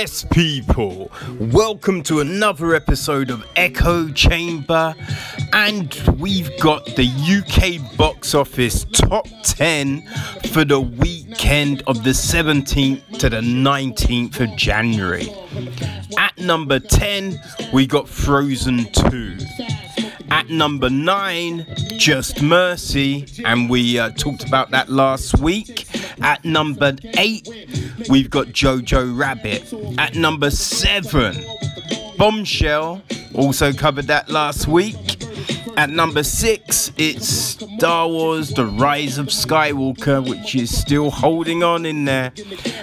Yes, people, welcome to another episode of Echo Chamber, and we've got the UK box office top 10 for the weekend of the 17th to the 19th of January. At number 10, we got Frozen 2. At number 9, Just Mercy, and we uh, talked about that last week. At number 8, we've got Jojo Rabbit. At number 7, Bombshell, also covered that last week. At number six, it's Star Wars The Rise of Skywalker, which is still holding on in there.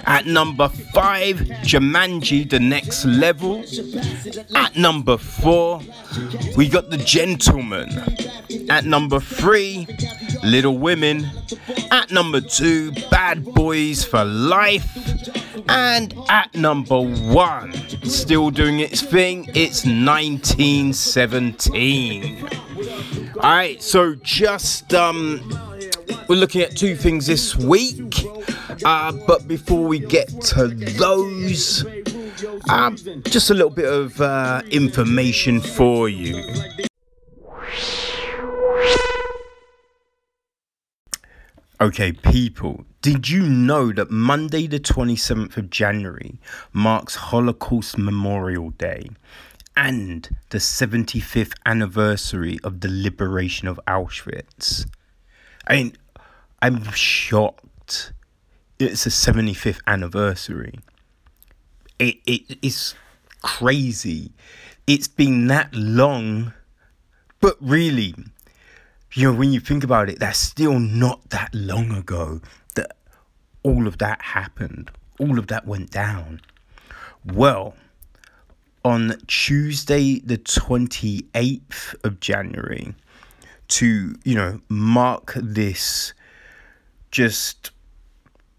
At number five, Jumanji The Next Level. At number four, we got The Gentleman. At number three, Little Women. At number two, Bad Boys for Life. And at number one, still doing its thing, it's 1917. Alright, so just um we're looking at two things this week. Uh, but before we get to those, um, just a little bit of uh, information for you. Okay, people, did you know that Monday, the 27th of January, marks Holocaust Memorial Day and the 75th anniversary of the liberation of Auschwitz? I mean, I'm shocked. It's a 75th anniversary. It, it is crazy. It's been that long, but really, you know, when you think about it, that's still not that long ago all of that happened. All of that went down. Well, on Tuesday, the 28th of January, to, you know, mark this just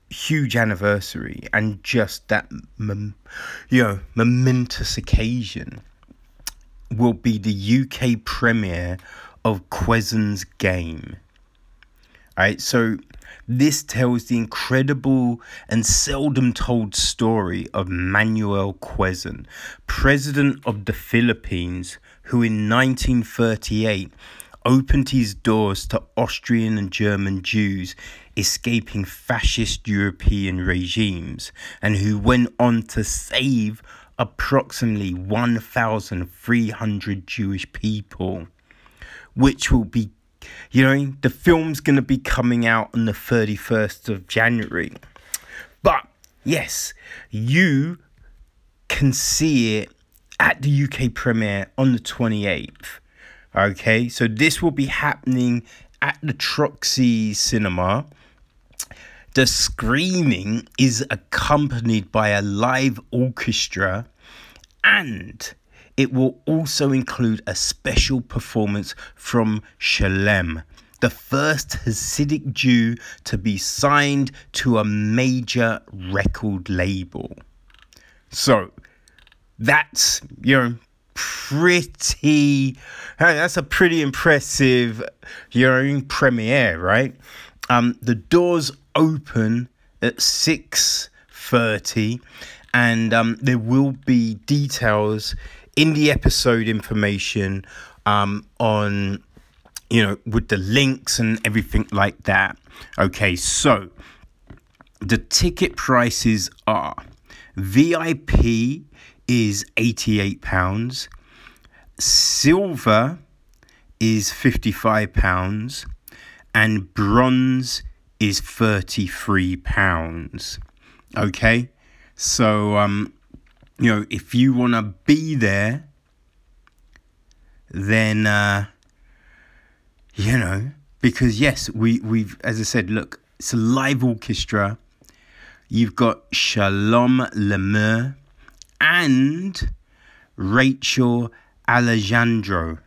huge anniversary and just that, you know, momentous occasion will be the UK premiere of Quezon's game. Alright, so this tells the incredible and seldom told story of Manuel Quezon, president of the Philippines, who in 1938 opened his doors to Austrian and German Jews escaping fascist European regimes and who went on to save approximately 1,300 Jewish people, which will be, you know, the film's going to be coming out on the 31st of January. But yes, you can see it at the UK premiere on the 28th. Okay, so this will be happening at the Troxy Cinema. The screening is accompanied by a live orchestra and it will also include a special performance from Shalom, the first Hasidic Jew to be signed to a major record label. So that's, you know, pretty that's a pretty impressive you know premiere right um the doors open at 6.30 and um there will be details in the episode information um on you know with the links and everything like that. Okay so the ticket prices are vip is 88 pounds silver is 55 pounds and bronze is 33 pounds. Okay so um you know if you want to be there then uh you know because yes we we've as i said look it's a live orchestra. You've got Shalom Lemmer and rachel alejandro.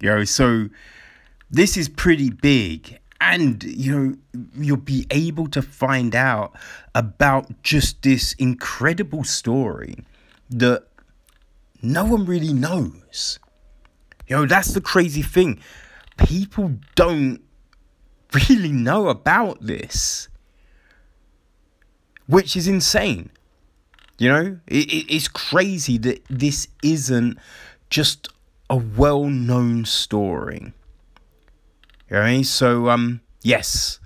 You know so this is pretty big and you know you'll be able to find out about just this incredible story that no one really knows. You know that's the crazy thing. People don't really know about this which is insane. You know, it, it, it's crazy that this isn't just a well known story. You know I mean? So, um, yes,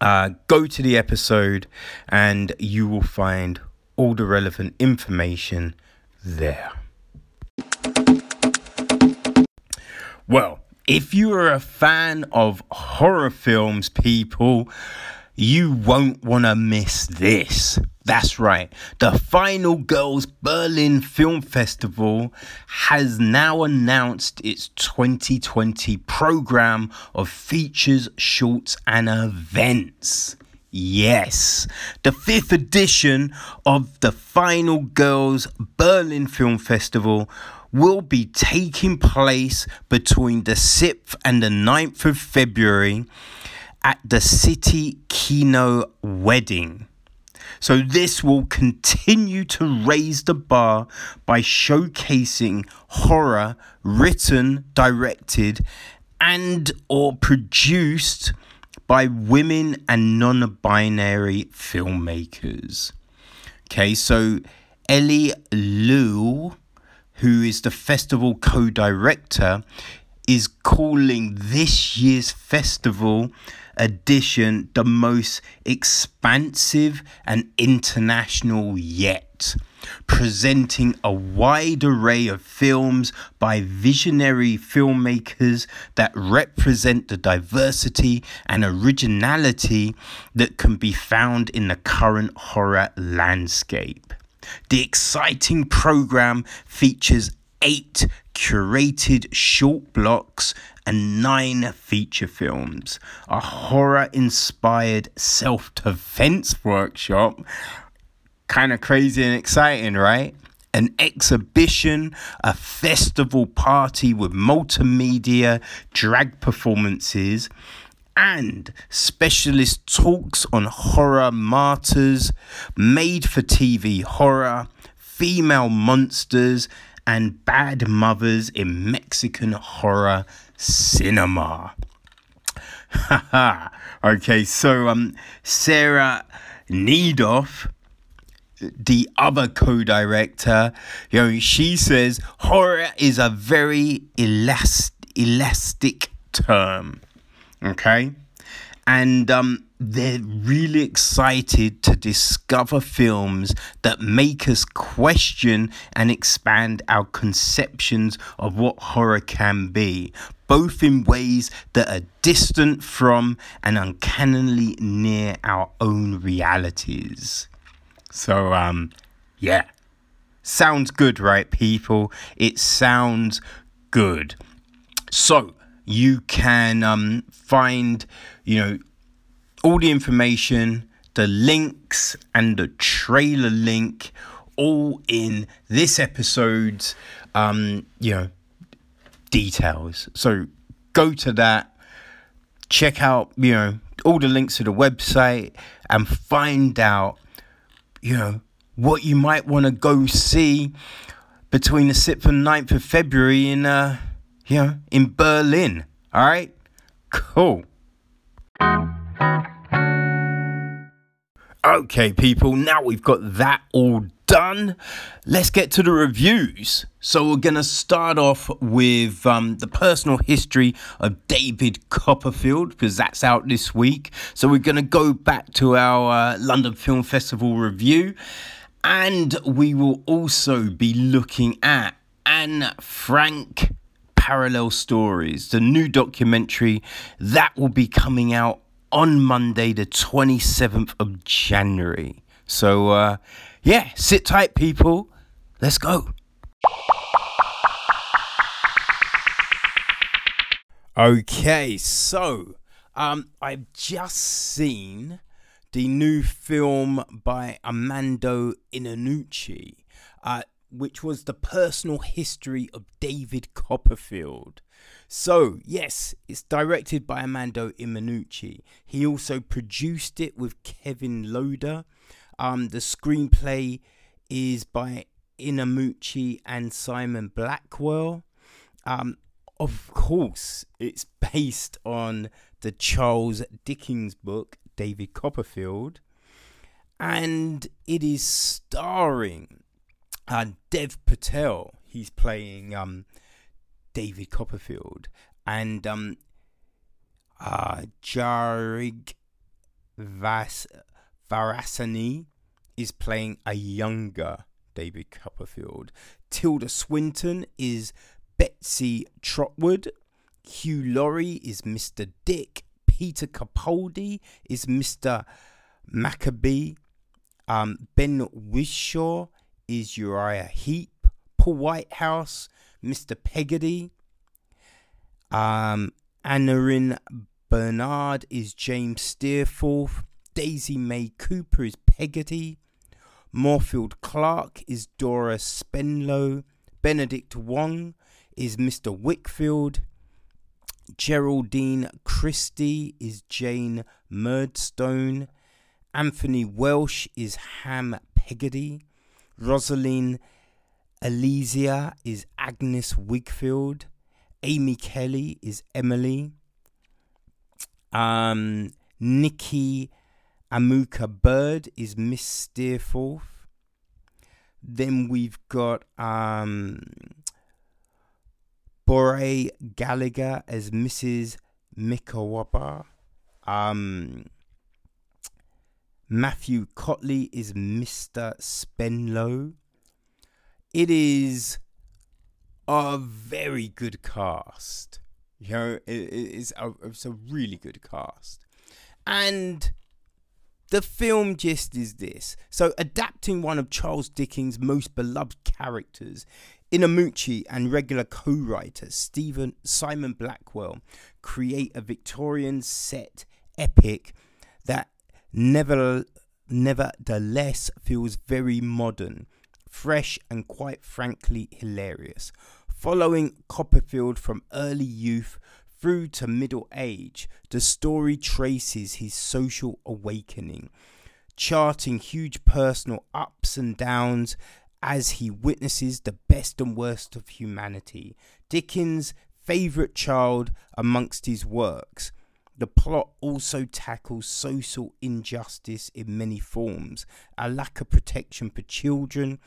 uh, go to the episode and you will find all the relevant information there. Well, if you are a fan of horror films, people, you won't want to miss this. That's right. The Final Girls Berlin Film Festival has now announced its 2020 program of features, shorts, and events. Yes, the fifth edition of the Final Girls Berlin Film Festival will be taking place between the 6th and the 9th of February at the City Kino Wedding. So, this will continue to raise the bar by showcasing horror written, directed, and or produced by women and non-binary filmmakers. Okay, so Ellie Liu, who is the festival co-director, is calling this year's festival edition the most expansive and international yet, presenting a wide array of films by visionary filmmakers that represent the diversity and originality that can be found in the current horror landscape. The exciting program features eight curated short blocks and nine feature films, a horror inspired self defense workshop. Kind of crazy and exciting, right? An exhibition, a festival party with multimedia, drag performances, and specialist talks on horror martyrs, made for TV horror, female monsters, and bad mothers in Mexican horror cinema. okay, so um, Sarah Needorf, the other co-director, you know, she says horror is a very elast- elastic term. Okay, and um, they're really excited to discover films that make us question and expand our conceptions of what horror can be, both in ways that are distant from and uncannily near our own realities. So, um, yeah. Sounds good, right, people? It sounds good. So, you can um, find, you know, all the information, the links, and the trailer link all in this episode's, um, you know, details. So go to that, check out, you know, all the links to the website, and find out, you know, what you might want to go see between the 6th and 9th of February in, uh, you know, in Berlin. All right? Cool. Okay, people, now we've got that all done. Let's get to the reviews. So, we're going to start off with um, the personal history of David Copperfield because that's out this week. So, we're going to go back to our uh, London Film Festival review and we will also be looking at Anne Frank Parallel Stories, the new documentary that will be coming out on Monday, the 27th of January. So, uh, yeah, sit tight, people. Let's go. Okay, so um, I've just seen the new film by Armando Iannucci, uh, which was the personal history of David Copperfield. So, yes, it's directed by Armando Iannucci. He also produced it with Kevin Loader. Um, the screenplay is by Iannucci and Simon Blackwell. Um, of course, it's based on the Charles Dickens book, David Copperfield. and it is starring uh, Dev Patel. He's playing um, David Copperfield, and um, uh, Jairaj Vas- Varsani is playing a younger David Copperfield. Tilda Swinton is Betsy Trotwood. Hugh Laurie is Mr. Dick. Peter Capaldi is Mr. Micawber. Um, ben Whishaw is Uriah Heep. Paul Whitehouse, Mr. Peggotty. Um, Aneurin Bernard is James Steerforth. Daisy May Cooper is Peggotty. Morfydd Clark is Dora Spenlow. Benedict Wong is Mr. Wickfield. Gwendoline Christie is Jane Murdstone. Anthony Welsh is Ham Peggotty. Rosalind Eleazar is Agnes Wickfield. Amy Kelly is Emily. Um, Nikki Amuka Bird is Miss Steerforth. Then we've got um, Bronagh Gallagher as Mrs. Micawber. Um, Matthew Cottle is Mr. Spenlow. It is a very good cast. You know, it, it's, a, it's a really good cast. And the film gist is this. So, adapting one of Charles Dickens' most beloved characters, Iannucci and regular co-writer Stephen Simon Blackwell create a Victorian set epic that never nevertheless feels very modern, fresh and quite frankly hilarious. Following Copperfield from early youth through to middle age, the story traces his social awakening, charting huge personal ups and downs as he witnesses the best and worst of humanity. Dickens' favourite child amongst his works. The plot also tackles social injustice in many forms, a lack of protection for children,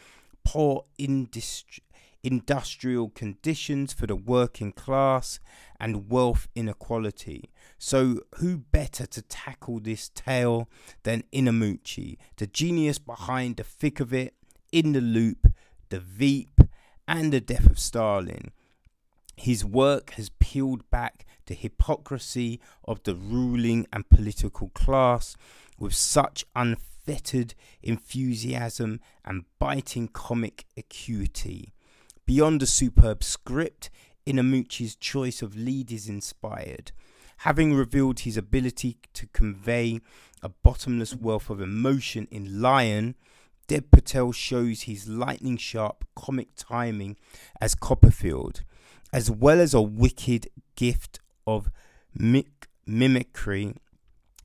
poor industry industrial conditions for the working class, and wealth inequality. So, who better to tackle this tale than Iannucci, the genius behind the thick of it, In the Loop, The Veep, and The Death of Stalin? His work has peeled back the hypocrisy of the ruling and political class with such unfettered enthusiasm and biting comic acuity. Beyond a superb script, Iannucci's choice of lead is inspired. Having revealed his ability to convey a bottomless wealth of emotion in Lion, Dev Patel shows his lightning sharp comic timing as Copperfield, as well as a wicked gift of mimicry.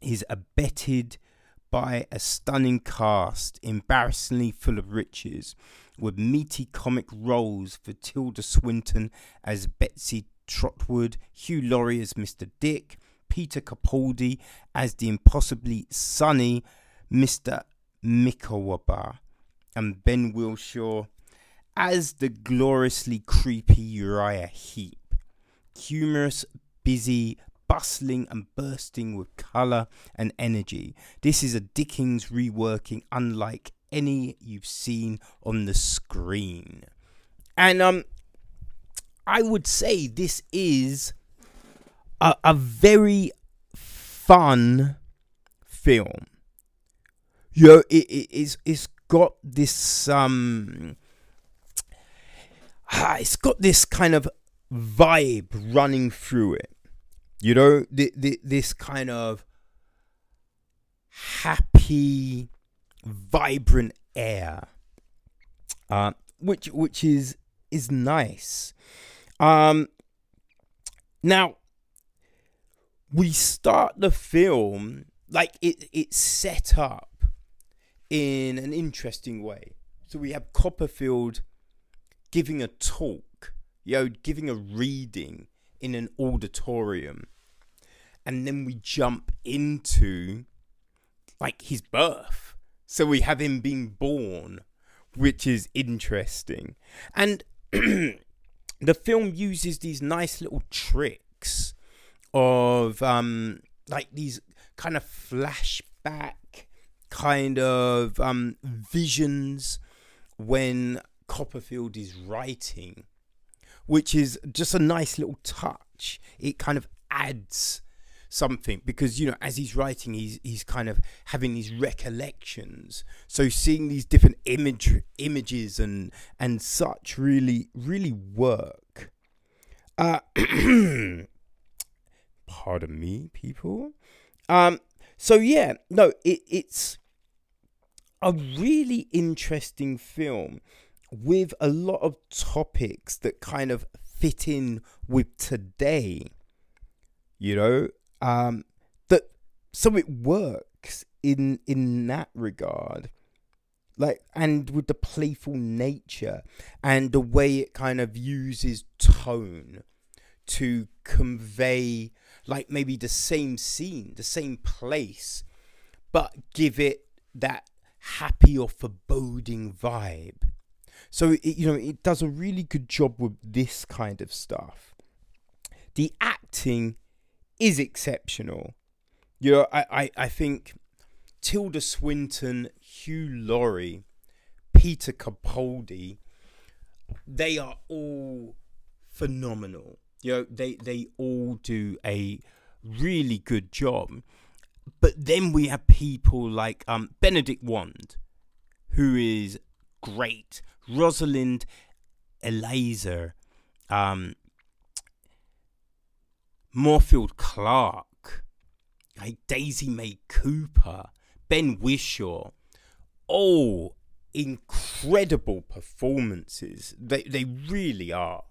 He's abetted by a stunning cast, embarrassingly full of riches, with meaty comic roles for Tilda Swinton as Betsy Trotwood, Hugh Laurie as Mr. Dick, Peter Capaldi as the impossibly sunny Mr. Micawber, and Ben Whishaw as the gloriously creepy Uriah Heep. Humorous, busy, bustling, and bursting with colour and energy. This is a Dickens reworking unlike any you've seen on the screen. And um I would say this is a, a very fun film. You know, it, it, it's it's got this um it's got this kind of vibe running through it. You know, this kind of happy vibrant air, uh, which which is is nice. Um, now we start the film like it it's set up in an interesting way. So we have Copperfield giving a talk, you know, giving a reading in an auditorium. And then we jump into like his birth So we have him being born, which is interesting. And the film uses these nice little tricks of um like these kind of flashback kind of um visions when Copperfield is writing which is just a nice little touch it kind of adds something because you know as he's writing he's he's kind of having these recollections. So seeing these different image images and and such really really work. Uh pardon me people. Um so yeah no it, it's a really interesting film with a lot of topics that kind of fit in with today you know um, that so it works in in that regard. Like and with the playful nature and the way it kind of uses tone to convey like maybe the same scene the same place but give it that happy or foreboding vibe. So it, you know it does a really good job with this kind of stuff. The acting is exceptional. You know, I, I, I think Tilda Swinton, Hugh Laurie, Peter Capaldi, they are all phenomenal. You know, they, they all do a really good job. But then we have people like um, Benedict Wong, who is great. Rosalind Eleazar, um, Morfydd Clark, like Daisy May Cooper, Ben Whishaw, all incredible performances. They they really are.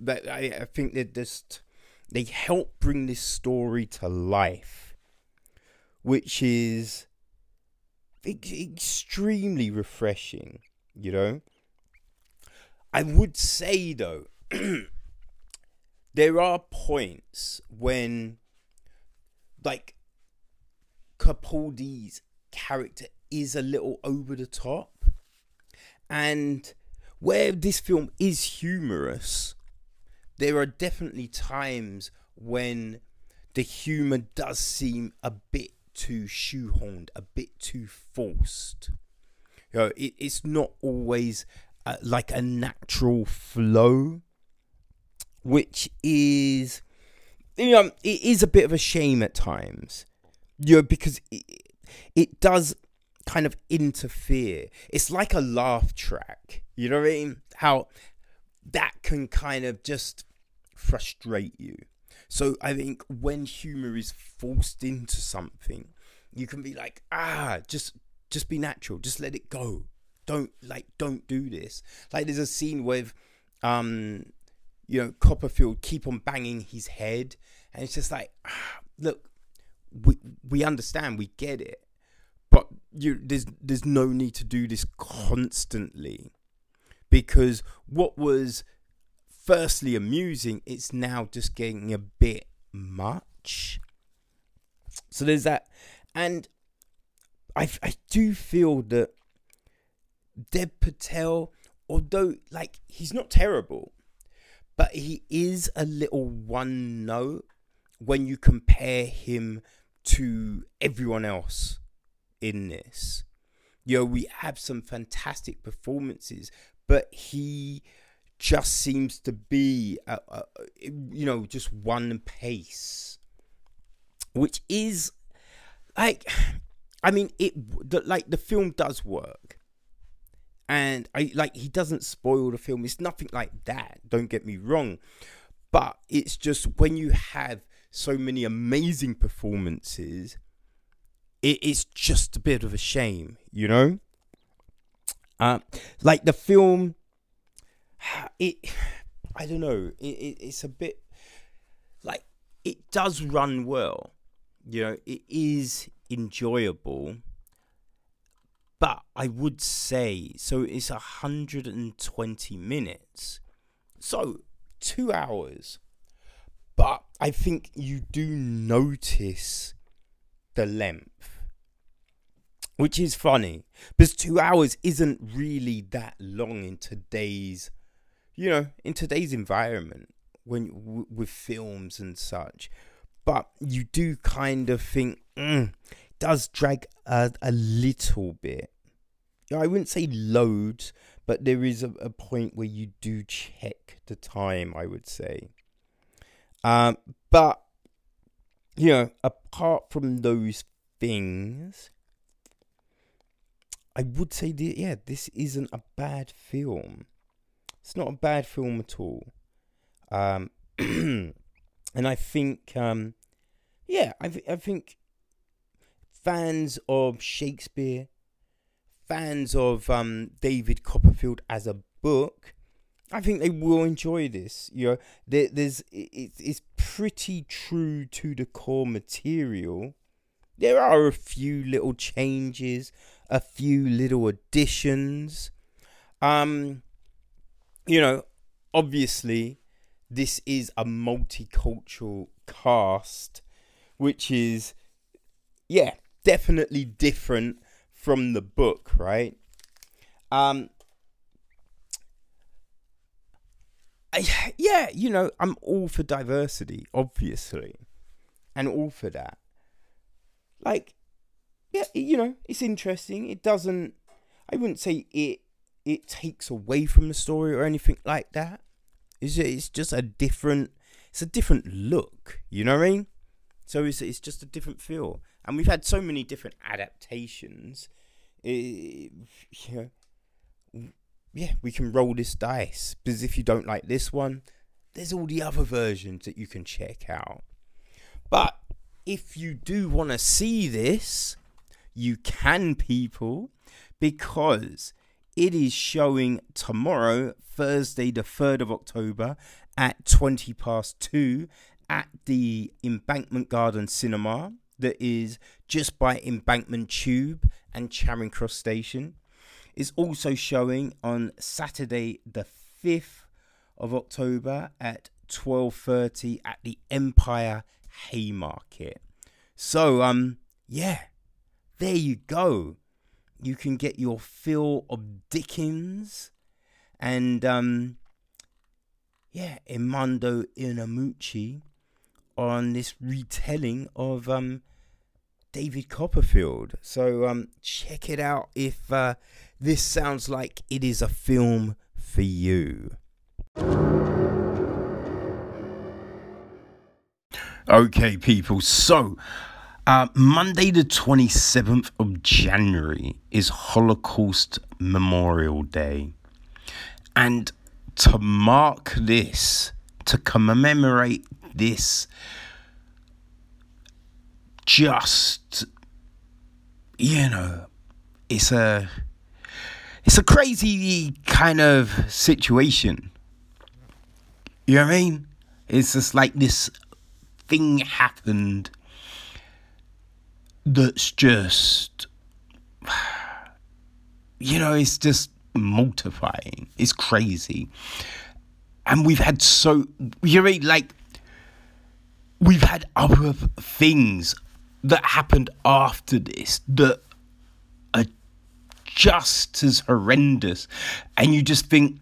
That I, I think they just they help bring this story to life, which is extremely refreshing. You know, I would say though. there are points when like Capaldi's character is a little over the top. And where this film is humorous there are definitely times when the humor does seem a bit too shoehorned a bit too forced. You know it, it's not always uh, like a natural flow which is you know it is a bit of a shame at times. You know because it, it does kind of interfere. It's like a laugh track. You know what i mean? How that can kind of just frustrate you. So i think when humor is forced into something you can be like ah just just be natural. Just let it go. Don't like don't do this. Like there's a scene with um you know, Copperfield keep on banging his head. And it's just like, ah, look, we, we understand, we get it. But you, there's, there's no need to do this constantly. Because what was firstly amusing, it's now just getting a bit much. So there's that. And I, I do feel that Dev Patel, although like he's not terrible, but he is a little one note when you compare him to everyone else in this. You know, we have some fantastic performances, but he just seems to be, a, a, you know, just one pace, which is like, I mean, it like the film does work and I like he doesn't spoil the film. It's nothing like that. Don't get me wrong, but it's just when you have so many amazing performances, it is just a bit of a shame, you know. Uh, like the film, it, I don't know. It, it it's a bit like it does run well, you know. It is enjoyable but I would say so it's 120 minutes. So 2 hours. But I think you do notice the length. which is funny because two hours isn't really that long in today's, you know, in today's environment when w- with films and such. But you do kind of think mm, does drag a, a little bit. I wouldn't say loads, but there is a, a point where you do check the time. I would say, um, but you know, apart from those things, I would say that yeah, this isn't a bad film. It's not a bad film at all. Um, and I think, um, yeah, I, th- I think fans of Shakespeare, fans of um, David Copperfield as a book, I think they will enjoy this. You know, there, there's it, it's pretty true to the core material. There are a few little changes, a few little additions. Um, you know, obviously, this is a multicultural cast, which is, yeah, definitely different from the book, right? Um, I, yeah, you know, I'm all for diversity, obviously, and all for that. Like, yeah, you know, it's interesting. It doesn't. I wouldn't say it. It takes away from the story or anything like that. It's it's just a different. It's a different look. You know what I mean? So it's it's just a different feel. And we've had so many different adaptations. It, know, yeah, we can roll this dice because if you don't like this one, there's all the other versions that you can check out. But if you do want to see this, you can, people, because it is showing tomorrow, Thursday, the 3rd of October, at 20 past 2 at the Embankment Garden Cinema, that is just by Embankment Tube and Charing Cross Station is also showing on Saturday the 5th of October at 12:30 at the Empire Haymarket. So um yeah, there you go. You can get your fill of Dickens and um yeah, Armando Iannucci on this retelling of um David Copperfield. So um check it out if uh this sounds like it is a film for you. Okay, people, so uh, Monday, the 27th of January, is Holocaust Memorial Day. And to mark this, to commemorate this, just, you know, it's a it's a crazy kind of situation. You know what I mean? It's just like this thing happened that's just, you know, it's just mortifying. It's crazy. And we've had so, you know, like, we've had other things that happened after this that are just as horrendous. And you just think,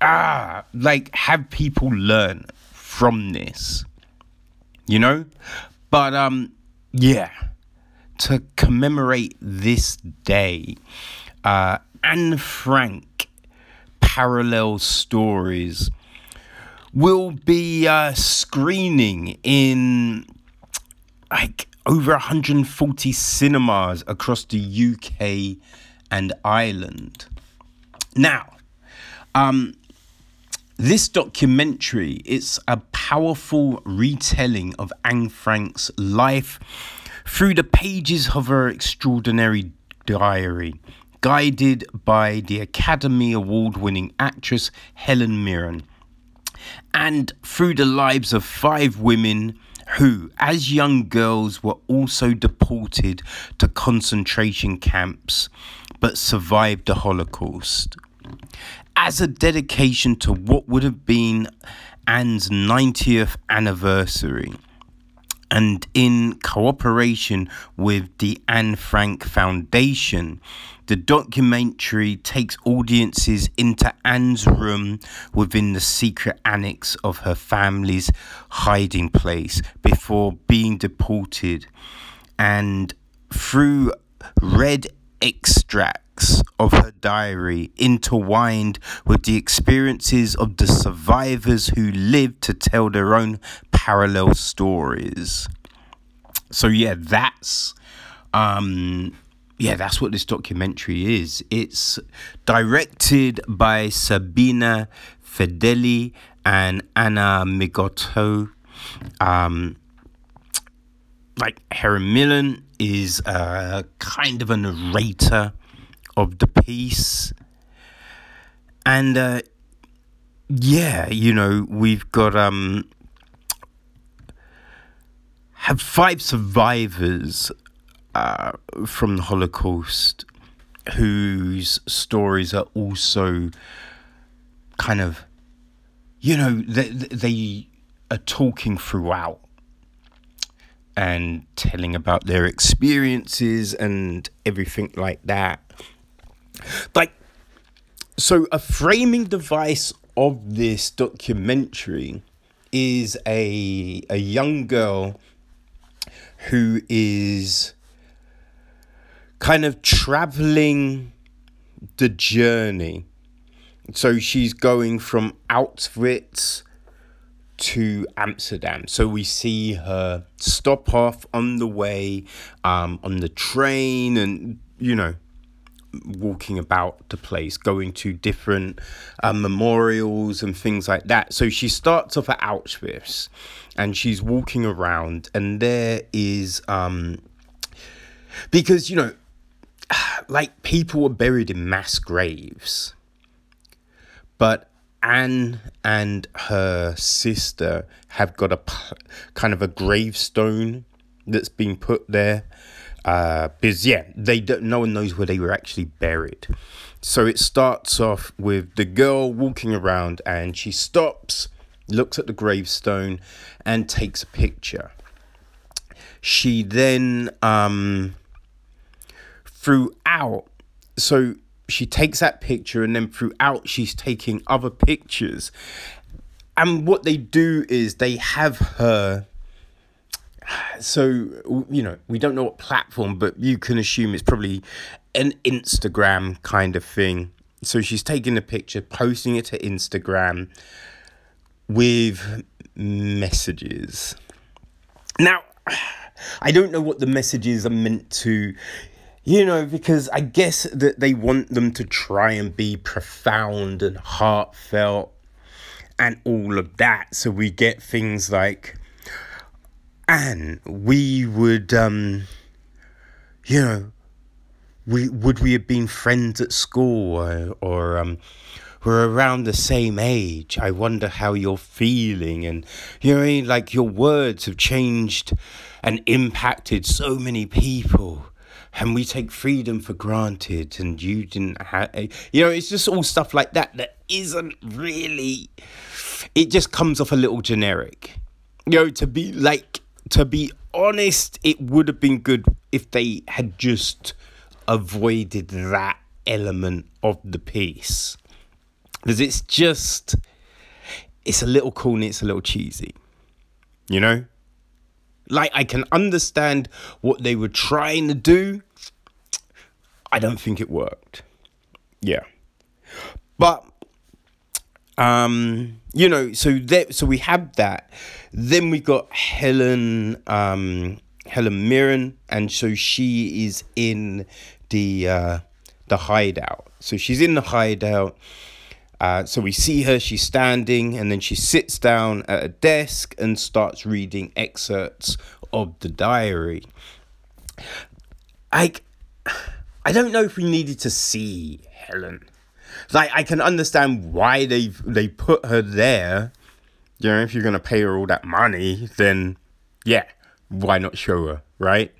ah, like, have people learn from this? You know? But, um, yeah, to commemorate this day, uh, Anne Frank parallel stories will be uh, screening in like over 140 cinemas across the UK and Ireland. Now, um, this documentary it's a powerful retelling of Anne Frank's life through the pages of her extraordinary diary, guided by the Academy Award winning actress Helen Mirren, and through the lives of five women who, as young girls, were also deported to concentration camps but survived the Holocaust. As a dedication to what would have been Anne's 90th anniversary, And in cooperation with the Anne Frank Foundation, the documentary takes audiences into Anne's room within the secret annex of her family's hiding place before being deported. And through read extracts of her diary intertwined with the experiences of the survivors who lived to tell their own parallel stories. So yeah, that's um yeah, that's what this documentary is. It's directed by Sabina Fedeli and Anna Migotto. Um, like Helen Mirren is a kind of a narrator of the piece. And uh, yeah, you know, we've got um have five survivors uh, from the Holocaust whose stories are also kind of you know they, they are talking throughout and telling about their experiences and everything like that. Like, so a framing device of this documentary is a a young girl who is kind of traveling the journey. So she's going from Auschwitz to Amsterdam. So we see her stop off on the way, um, on the train, and you know, walking about the place, going to different uh, memorials and things like that. So she starts off at Auschwitz, and she's walking around, and there is um, because you know, like people were buried in mass graves, but Anne and her sister have got a kind of a gravestone that's been put there. Uh, because yeah, they don't. No one knows where they were actually buried. So it starts off with the girl walking around, and she stops, looks at the gravestone, and takes a picture. She then um, throughout, so she takes that picture and then throughout she's taking other pictures. And what they do is they have her so you know we don't know what platform but you can assume it's probably an instagram kind of thing. So she's taking a picture posting it to instagram with messages. Now i don't know what the messages are meant to you know, because I guess that they want them to try and be profound and heartfelt and all of that. So we get things like, and we would, um, you know, we would we have been friends at school or, or um, we're around the same age. I wonder how you're feeling, and you know, like your words have changed and impacted so many people and we take freedom for granted and you didn't have eh, you know it's just all stuff like that that isn't really it just comes off a little generic. You know to be like to be honest it would have been good if they had just avoided that element of the piece. Because it's just it's a little corny it's a little cheesy. You know like I can understand what they were trying to do. I don't think it worked. Yeah. But um you know so that so we have that then we got helen um helen mirren and so she is in the uh the hideout so she's in the hideout uh, so we see her, she's standing, and then she sits down at a desk and starts reading excerpts of the diary. I, I don't know if we needed to see Helen. Like I can understand why they they put her there. You know, if you're gonna pay her all that money, then yeah, why not show her, right?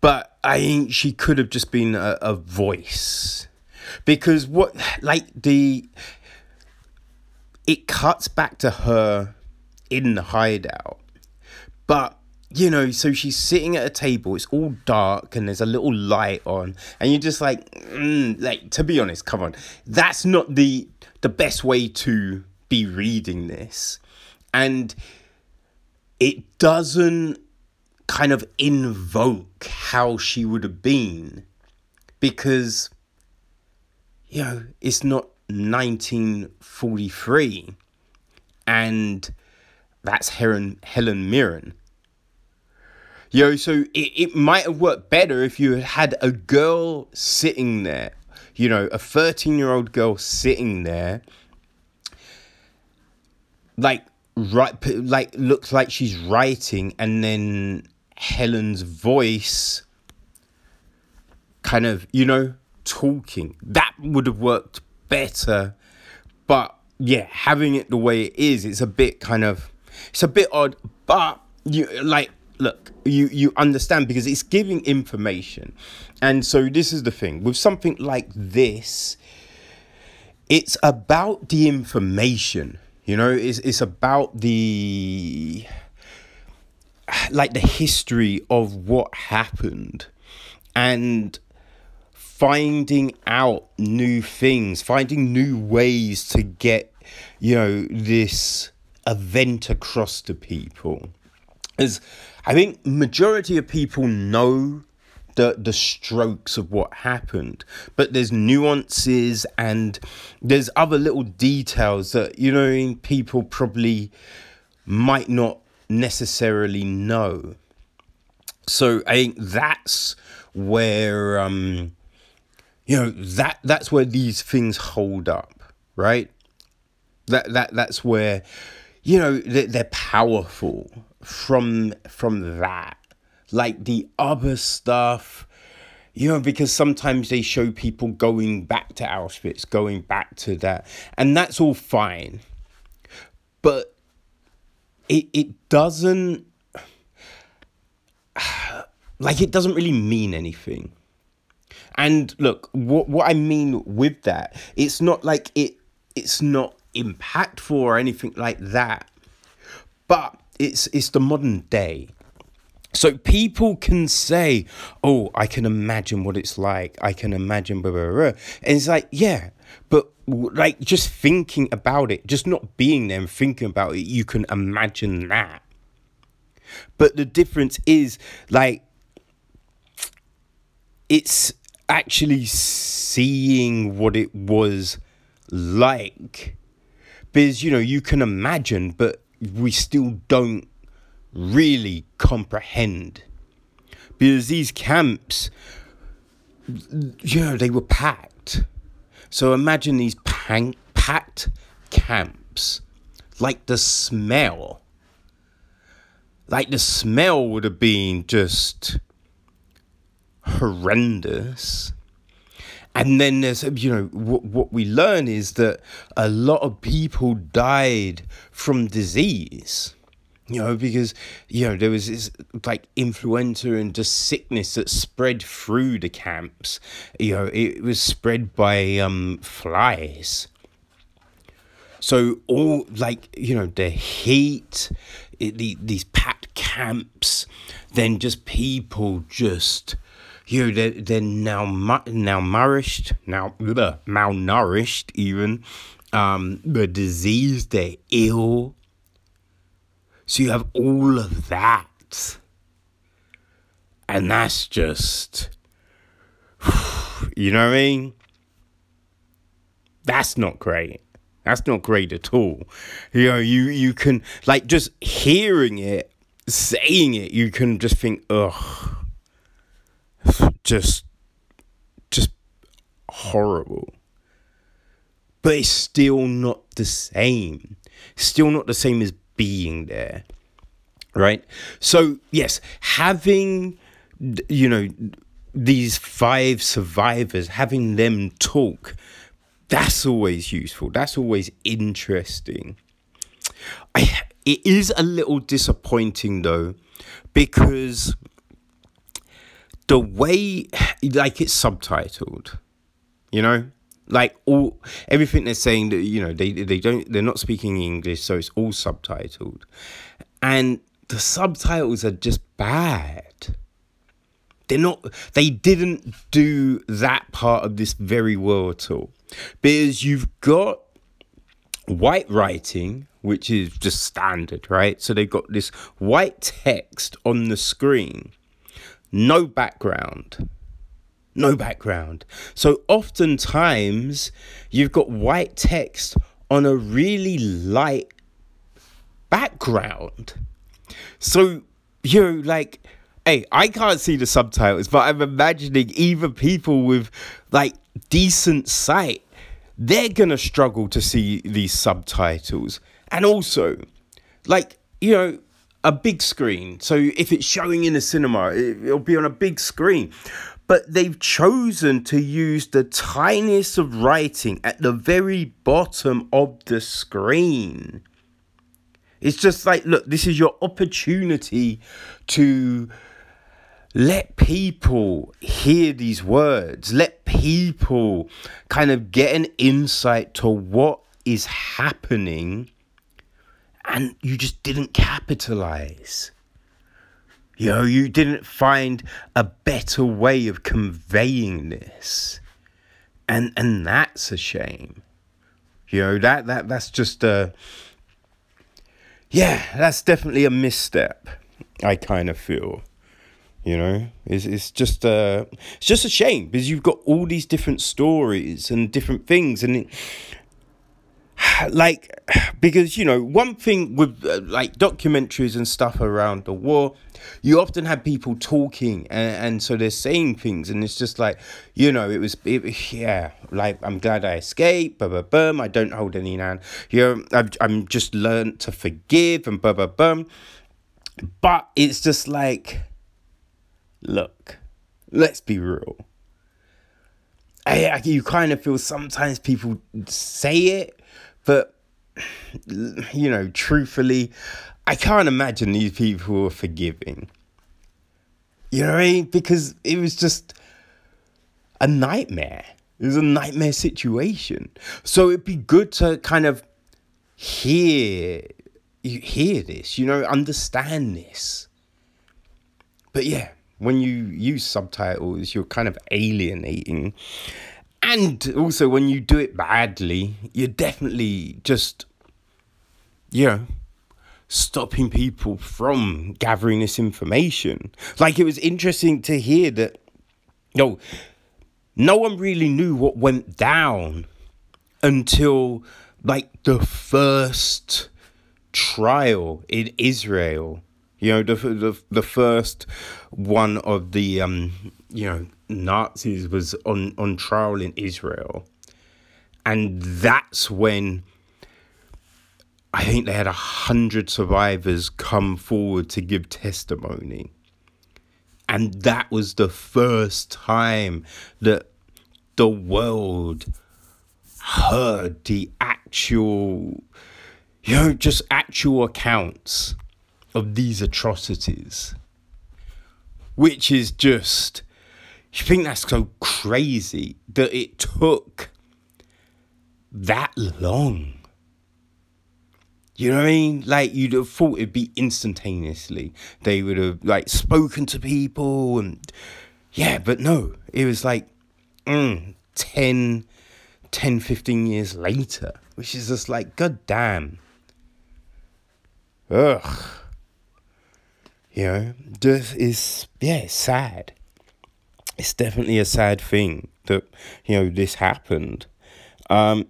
But I think she could have just been a, a voice because what like the it cuts back to her in the hideout But you know, so she's sitting at a table. It's all dark and there's a little light on, and you're just like, mm, like to be honest, come on, that's not the the best way to be reading this, and it doesn't kind of invoke how she would have been because you know it's not 1943 and that's Helen Helen Mirren. You know, so it, it might have worked better if you had a girl sitting there, you know, a 13 year old girl sitting there, like, right, like, looks like she's writing, and then Helen's voice kind of, you know, talking. That would have worked better. But yeah, having it the way it is, it's a bit kind of, it's a bit odd, but you like look you you understand because it's giving information. And so this is the thing. With something like this it's about the information you know? It's it's about the like the history of what happened. And finding out new things finding new ways to get you know this event across to people is I think majority of people know the the strokes of what happened, but there's nuances and there's other little details that you know people probably might not necessarily know. So I think that's where um you know that that's where these things hold up, right? That that that's where you know they're, they're powerful from from that. Like the other stuff you know because sometimes they show people going back to auschwitz going back to that and that's all fine. But it it doesn't like it doesn't really mean anything and look what what i mean with that it's not like it it's not impactful or anything like that but it's it's the modern day. So people can say, "Oh, I can imagine what it's like. I can imagine blah blah blah," and it's like, yeah, but like just thinking about it, just not being there and thinking about it, you can imagine that. But the difference is like it's actually seeing what it was like because you know you can imagine but we still don't really comprehend. Because these camps, you know, they were packed. So imagine these pan- packed camps, like the smell. Like the smell would have been just horrendous. And then there's, you know, what, what we learn is that a lot of people died from disease you know, because you know there was this like influenza and just sickness that spread through the camps. You know, it was spread by um flies. So all like you know the heat, it, the these packed camps, then just people just you know they're, they're now now malnourished now malnourished even um the disease they're ill. So you have all of that. And that's just you know what i mean? That's not great. That's not great at all. You know you you can like just hearing it saying it you can just think ugh just just horrible. But it's still not the same. Still not the same as being there right? So yes having you know these five survivors having them talk that's always useful. That's always interesting. I, it is a little disappointing though because the way like it's subtitled you know like all everything they're saying that you know they they don't they're not speaking english so it's all subtitled and the subtitles are just bad. They're not, they didn't do that part of this very well at all. Because you've got white writing, which is just standard, right? So they've got this white text on the screen, no background. No background. So oftentimes you've got white text on a really light background. So, you know, like, hey, I can't see the subtitles, but I'm imagining even people with like decent sight, they're gonna struggle to see these subtitles. And also, like, you know, a big screen. So if it's showing in a cinema, it'll be on a big screen. But they've chosen to use the tiniest of writing at the very bottom of the screen. It's just like, look, this is your opportunity to let people hear these words, let people kind of get an insight to what is happening, and you just didn't capitalize. You know, you didn't find a better way of conveying this. And and that's a shame. You know, that that that's just a yeah, that's definitely a misstep. I kind of feel. You know, it's it's just a it's just a shame because you've got all these different stories and different things, and it, like because you know one thing with uh, like documentaries and stuff around the war you often have people talking and, and so they're saying things and it's just like you know it was it, yeah like i'm glad i escaped blah blah blah i don't hold any nan you know i've, I'm just learned to forgive and blah blah blah but it's just like look let's be real. I, I, you kind of feel sometimes people say it but you know truthfully I can't imagine these people were forgiving. You know what I mean? Because it was just a nightmare. It was a nightmare situation. So it'd be good to kind of hear you hear this, you know, understand this. But yeah, when you use subtitles, you're kind of alienating. And also when you do it badly, you're definitely just you know stopping people from gathering this information. Like it was interesting to hear that no no one really knew what went down until like the first trial in Israel. You know, the the, the first one of the um, you know, Nazis was on on trial in Israel. And that's when I think they had a hundred survivors come forward to give testimony. And that was the first time that the world heard the actual, you know, just actual accounts of these atrocities. Which is just, you think that's so crazy that it took that long you know what I mean? Like you'd have thought it'd be instantaneously. They would have like spoken to people and yeah, but no. It was like mm, 10, 10, 15 years later, which is just like, god damn. Ugh. You know, this is yeah, it's sad. It's definitely a sad thing that, you know, this happened. Um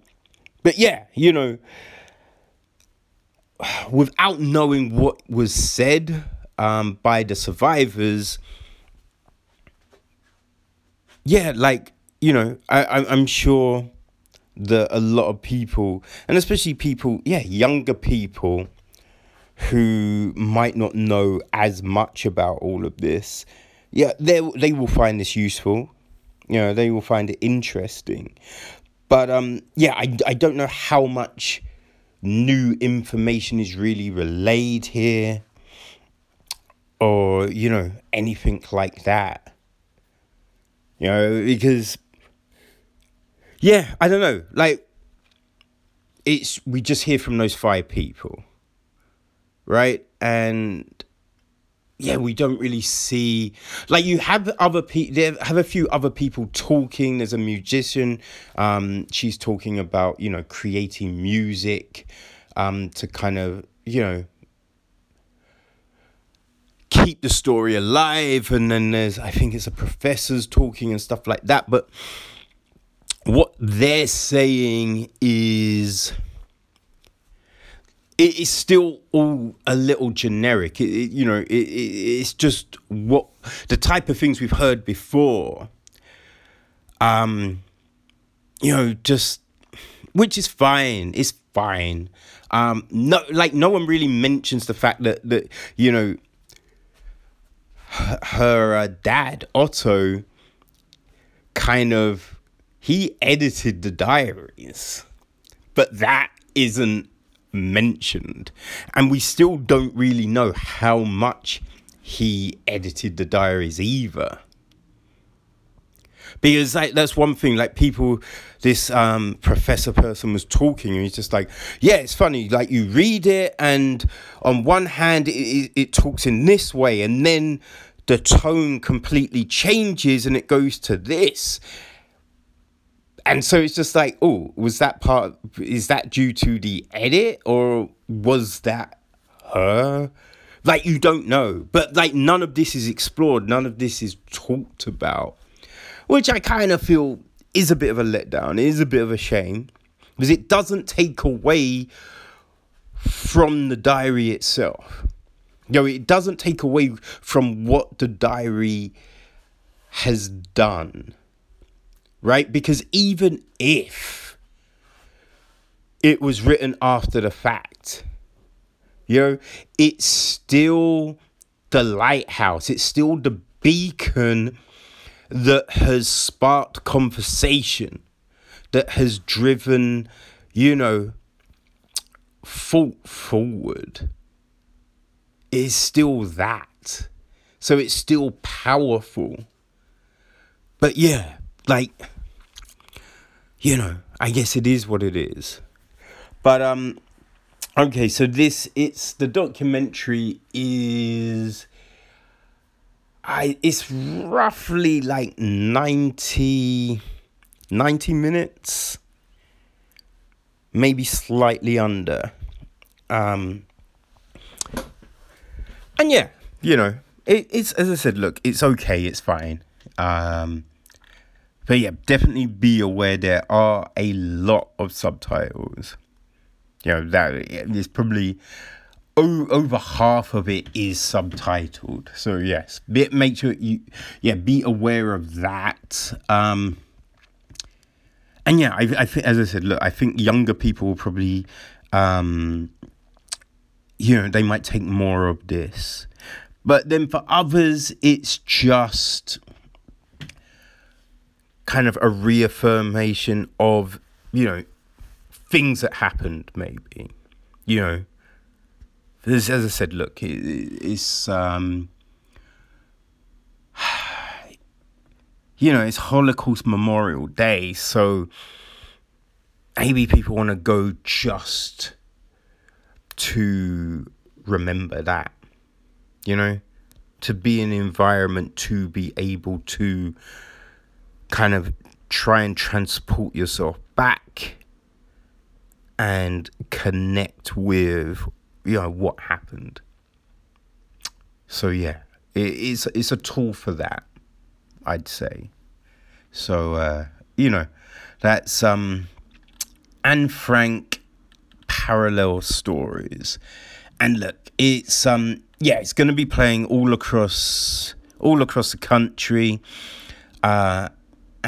but yeah, you know, without knowing what was said um, by the survivors, yeah, like you know, I, I I'm sure that a lot of people, and especially people, yeah, younger people who might not know as much about all of this, yeah, they they will find this useful. You know, they will find it interesting. But um, yeah, I, I don't know how much new information is really relayed here or you know anything like that you know because yeah i don't know like it's we just hear from those five people right and yeah, we don't really see like you have other people. Have a few other people talking. There's a musician. Um, she's talking about you know creating music, um, to kind of you know keep the story alive. And then there's I think it's a professors talking and stuff like that. But what they're saying is it is still all a little generic. It, it, you know, it, it's just what the type of things we've heard before. Um, you know, just which is fine. It's fine. Um, no, like no one really mentions the fact that that you know her, her uh, dad Otto kind of he edited the diaries, but that isn't mentioned. And we still don't really know how much he edited the diaries either. Because like that's one thing, like people this um professor person was talking and he's just like, Yeah, it's funny, like you read it and on one hand it, it, it talks in this way and then the tone completely changes and it goes to this and so it's just like, oh, was that part? Is that due to the edit or was that her? Like you don't know, but like none of this is explored. None of this is talked about, which I kind of feel is a bit of a letdown. It is a bit of a shame because it doesn't take away from the diary itself. You know, it doesn't take away from what the diary has done right? Because even if it was written after the fact, you know, it's still the lighthouse, it's still the beacon that has sparked conversation, that has driven, you know, thought forward. Is still that. So it's still powerful. But yeah, like you know i guess it is what it is. But um okay so this it's the documentary is i it's roughly like 90 90 minutes. Maybe slightly under. Um and yeah you know it, it's as i said look it's okay it's fine. Um but yeah, definitely be aware there are a lot of subtitles. You know, that there's probably o- over half of it is subtitled. So yes, be, make sure you yeah, be aware of that. Um and yeah, I I think as I said, look, I think younger people will probably um you know, they might take more of this. But then for others, it's just kind of a reaffirmation of, you know, things that happened, maybe. You know, as, as I said, look, it, it's, um, you know, it's Holocaust Memorial Day, so maybe people want to go just to remember that, you know, to be an environment to be able to kind of try and transport yourself back and connect with you know what happened. So yeah it's it's a tool for that i'd say. So uh you know that's um Anne Frank parallel stories. And look it's um yeah it's going to be playing all across all across the country. Uh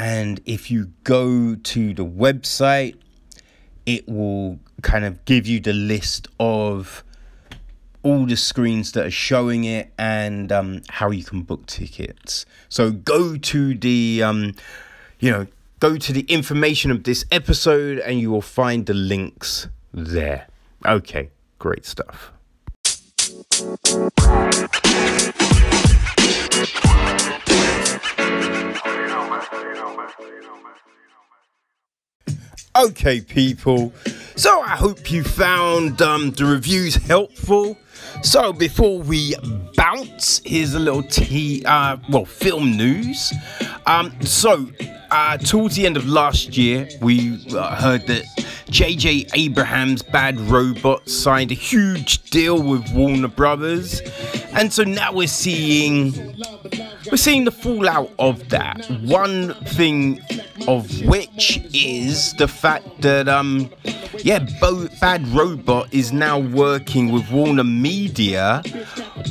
and if you go to the website, it will kind of give you the list of all the screens that are showing it and um, how you can book tickets. So go to the, um, you know, go to the information of this episode and you will find the links there. Okay, great stuff. Okay, people. So I hope you found um, the reviews helpful. So before we bounce, here's a little tea, uh, well, film news. Um, so uh, towards the end of last year, we uh, heard that J.J. Abrams' Bad Robot signed a huge deal with Warner Brothers, and so now we're seeing we're seeing the fallout of that. One thing of which is the fact that um yeah Bo- Bad Robot is now working with Warner Media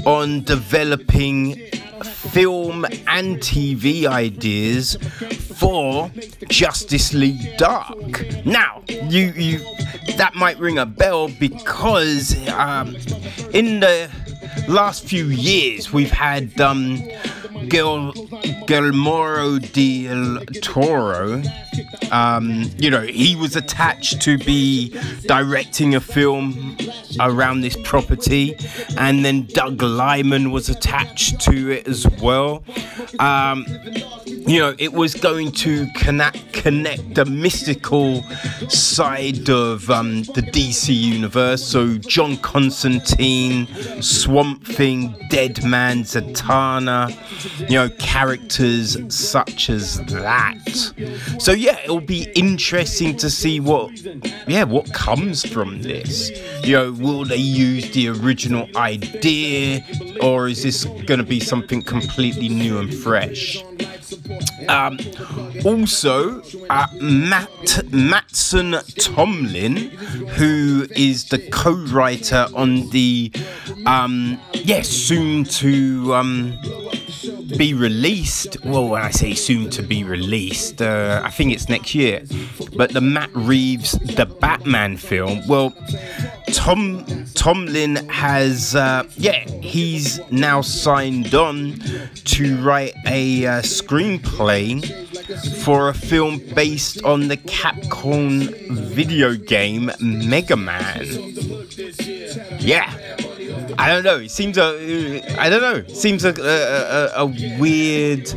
on developing film and TV ideas for Justice League Dark. Now, you you that might ring a bell because um, in the last few years we've had um, Gil, Guillermo del Toro. Um, you know, he was attached to be directing a film around this property, and then Doug Liman was attached to it as well. Um, you know, it was going to connect connect the mystical side of um, the DC universe. So John Constantine, Swamp Thing, Deadman, Zatanna, you know, characters such as that. So yeah, it'll be interesting to see what, yeah, what comes from this. You know, will they use the original idea, or is this going to be something completely new and fresh? Um, also, uh, Matt Mattson Tomlin, who is the co-writer on the um, yes, yeah, soon to um, be released. Well, when I say soon to be released, uh, I think it's next year. But the Matt Reeves the Batman film. Well, Tom Tomlin has uh, yeah he's now signed on to write a uh, screenplay for a film based on the Capcom video game Mega Man. Yeah. I don't know. It seems a, I don't know. It seems a, a, a, a weird,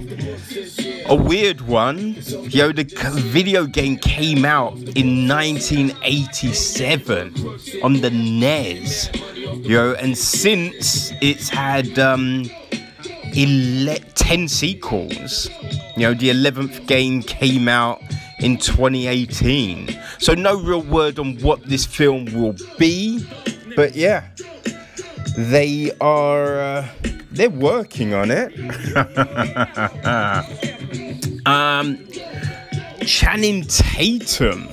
a weird one. Yo, the video game came out in 1987 on the NES. Yo, and since it's had um, ele- 10 sequels. You know, the 11th game came out in 2018. So, no real word on what this film will be. But yeah, they are uh, they're working on it. um, Channing Tatum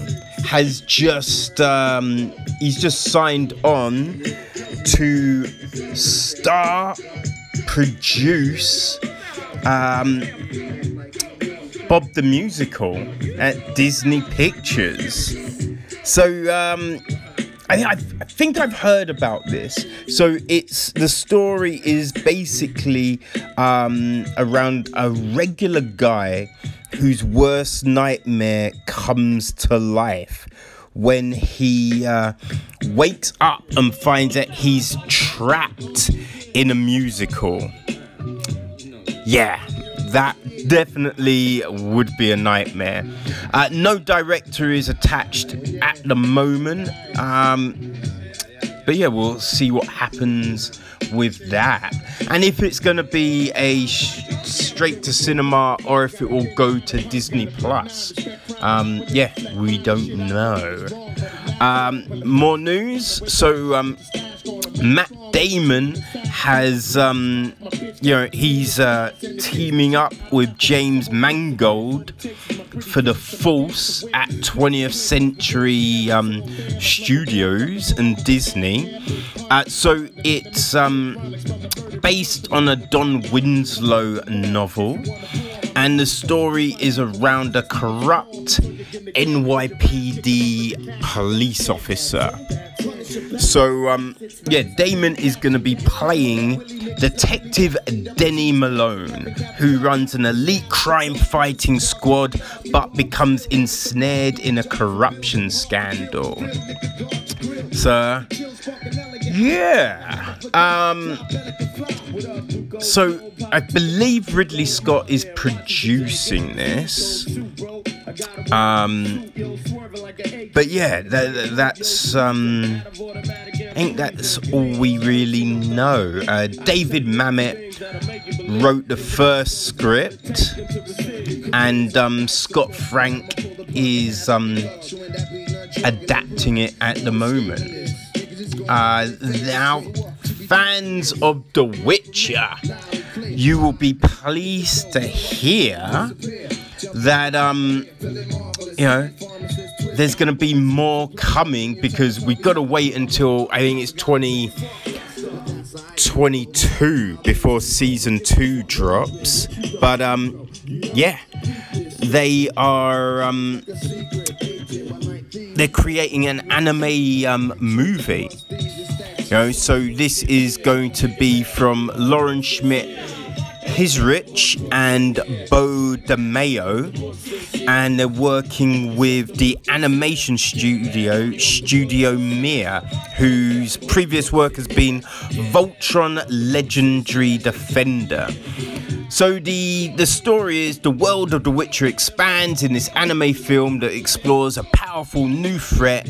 has just um, he's just signed on to star produce um, Bob the Musical at Disney Pictures. So um, I, I, think I've heard about this. So it's the story is basically um, around a regular guy whose worst nightmare comes to life when he uh, wakes up and finds that he's trapped in a musical. Yeah, that definitely would be a nightmare. Uh, no director is attached at the moment. Um, but yeah, we'll see what happens with that. And if it's going to be a sh- straight to cinema or if it will go to Disney Plus. Um, yeah, we don't know. Um, more news. So, um, Matt Damon has, um, you know, he's uh, teaming up with James Mangold for the Force at 20th Century um, Studios and Disney. Uh, so it's um, based on a Don Winslow novel and the story is around a corrupt NYPD police officer. So, um, yeah, Damon is going to be playing Detective Denny Malone, who runs an elite crime fighting squad but becomes ensnared in a corruption scandal. So, yeah. Um, so, I believe Ridley Scott is producing this. Um, but yeah, that, that's um, I think that's all we really know. Uh, David Mamet wrote the first script, and um, Scott Frank is um, adapting it at the moment. Uh, now, fans of The Witcher, you will be pleased to hear that um, you know there's going to be more coming because we've got to wait until I think it's 2022 before season two drops. But um, yeah, they are um, they're creating an anime um, movie. You know, so this is going to be from Lauren Schmidt Hissrich and Beau DeMayo, and they're working with the animation studio Studio Mir, whose previous work has been Voltron Legendary Defender. So the the story is the world of The Witcher expands in this anime film that explores a powerful new threat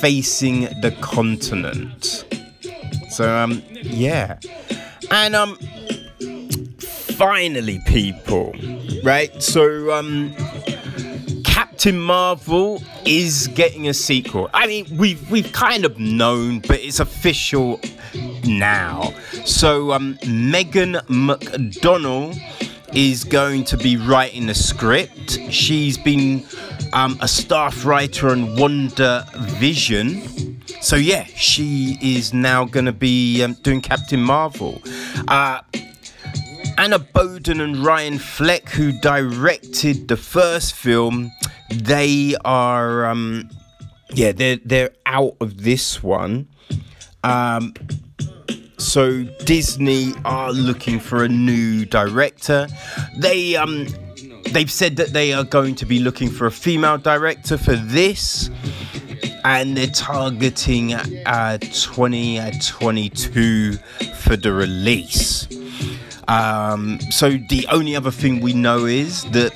facing the continent. So um yeah. And um finally people, right? So um Captain Marvel is getting a sequel. I mean, we've we've kind of known, but it's official now. So um, Megan McDonnell is going to be writing the script. She's been um, a staff writer on Wonder Vision. So yeah, she is now going to be um, doing Captain Marvel. Uh, Anna Boden and Ryan Fleck, who directed the first film, they are um, yeah they're they're out of this one. Um, so Disney are looking for a new director. They um they've said that they are going to be looking for a female director for this and they're targeting uh 2022 uh, for the release. Um, so the only other thing we know is that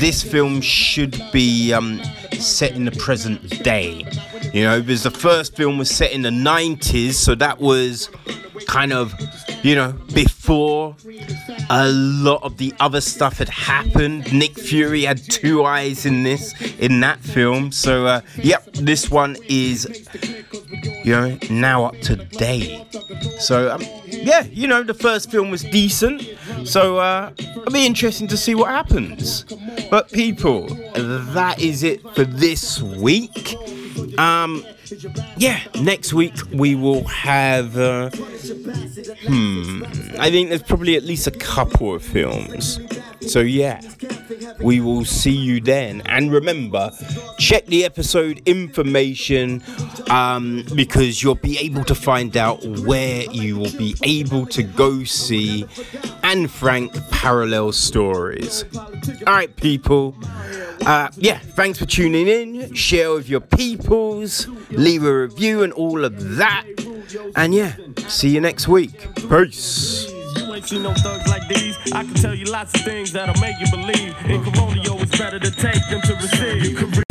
this film should be um, set in the present day. You know, because the first film was set in the 90s, so that was kind of, you know, before a lot of the other stuff had happened. Nick Fury had two eyes in this, in that film. So, uh, yep, this one is, you know, now up to date. So, um, yeah, you know, the first film was decent. So, uh, it'll be interesting to see what happens. But, people, that is it for this week. Um, yeah, next week we will have. Uh, hmm, I think there's probably at least a couple of films. So, yeah, we will see you then. And remember, check the episode information um, because you'll be able to find out where you will be able to go see Anne Frank parallel stories. All right, people. Uh, yeah, thanks for tuning in. Share with your peoples, leave a review, and all of that. And yeah, see you next week. Peace. You ain't seen no thugs like these. I can tell you lots of things that'll make you believe. In Corona, it's better to take than to receive.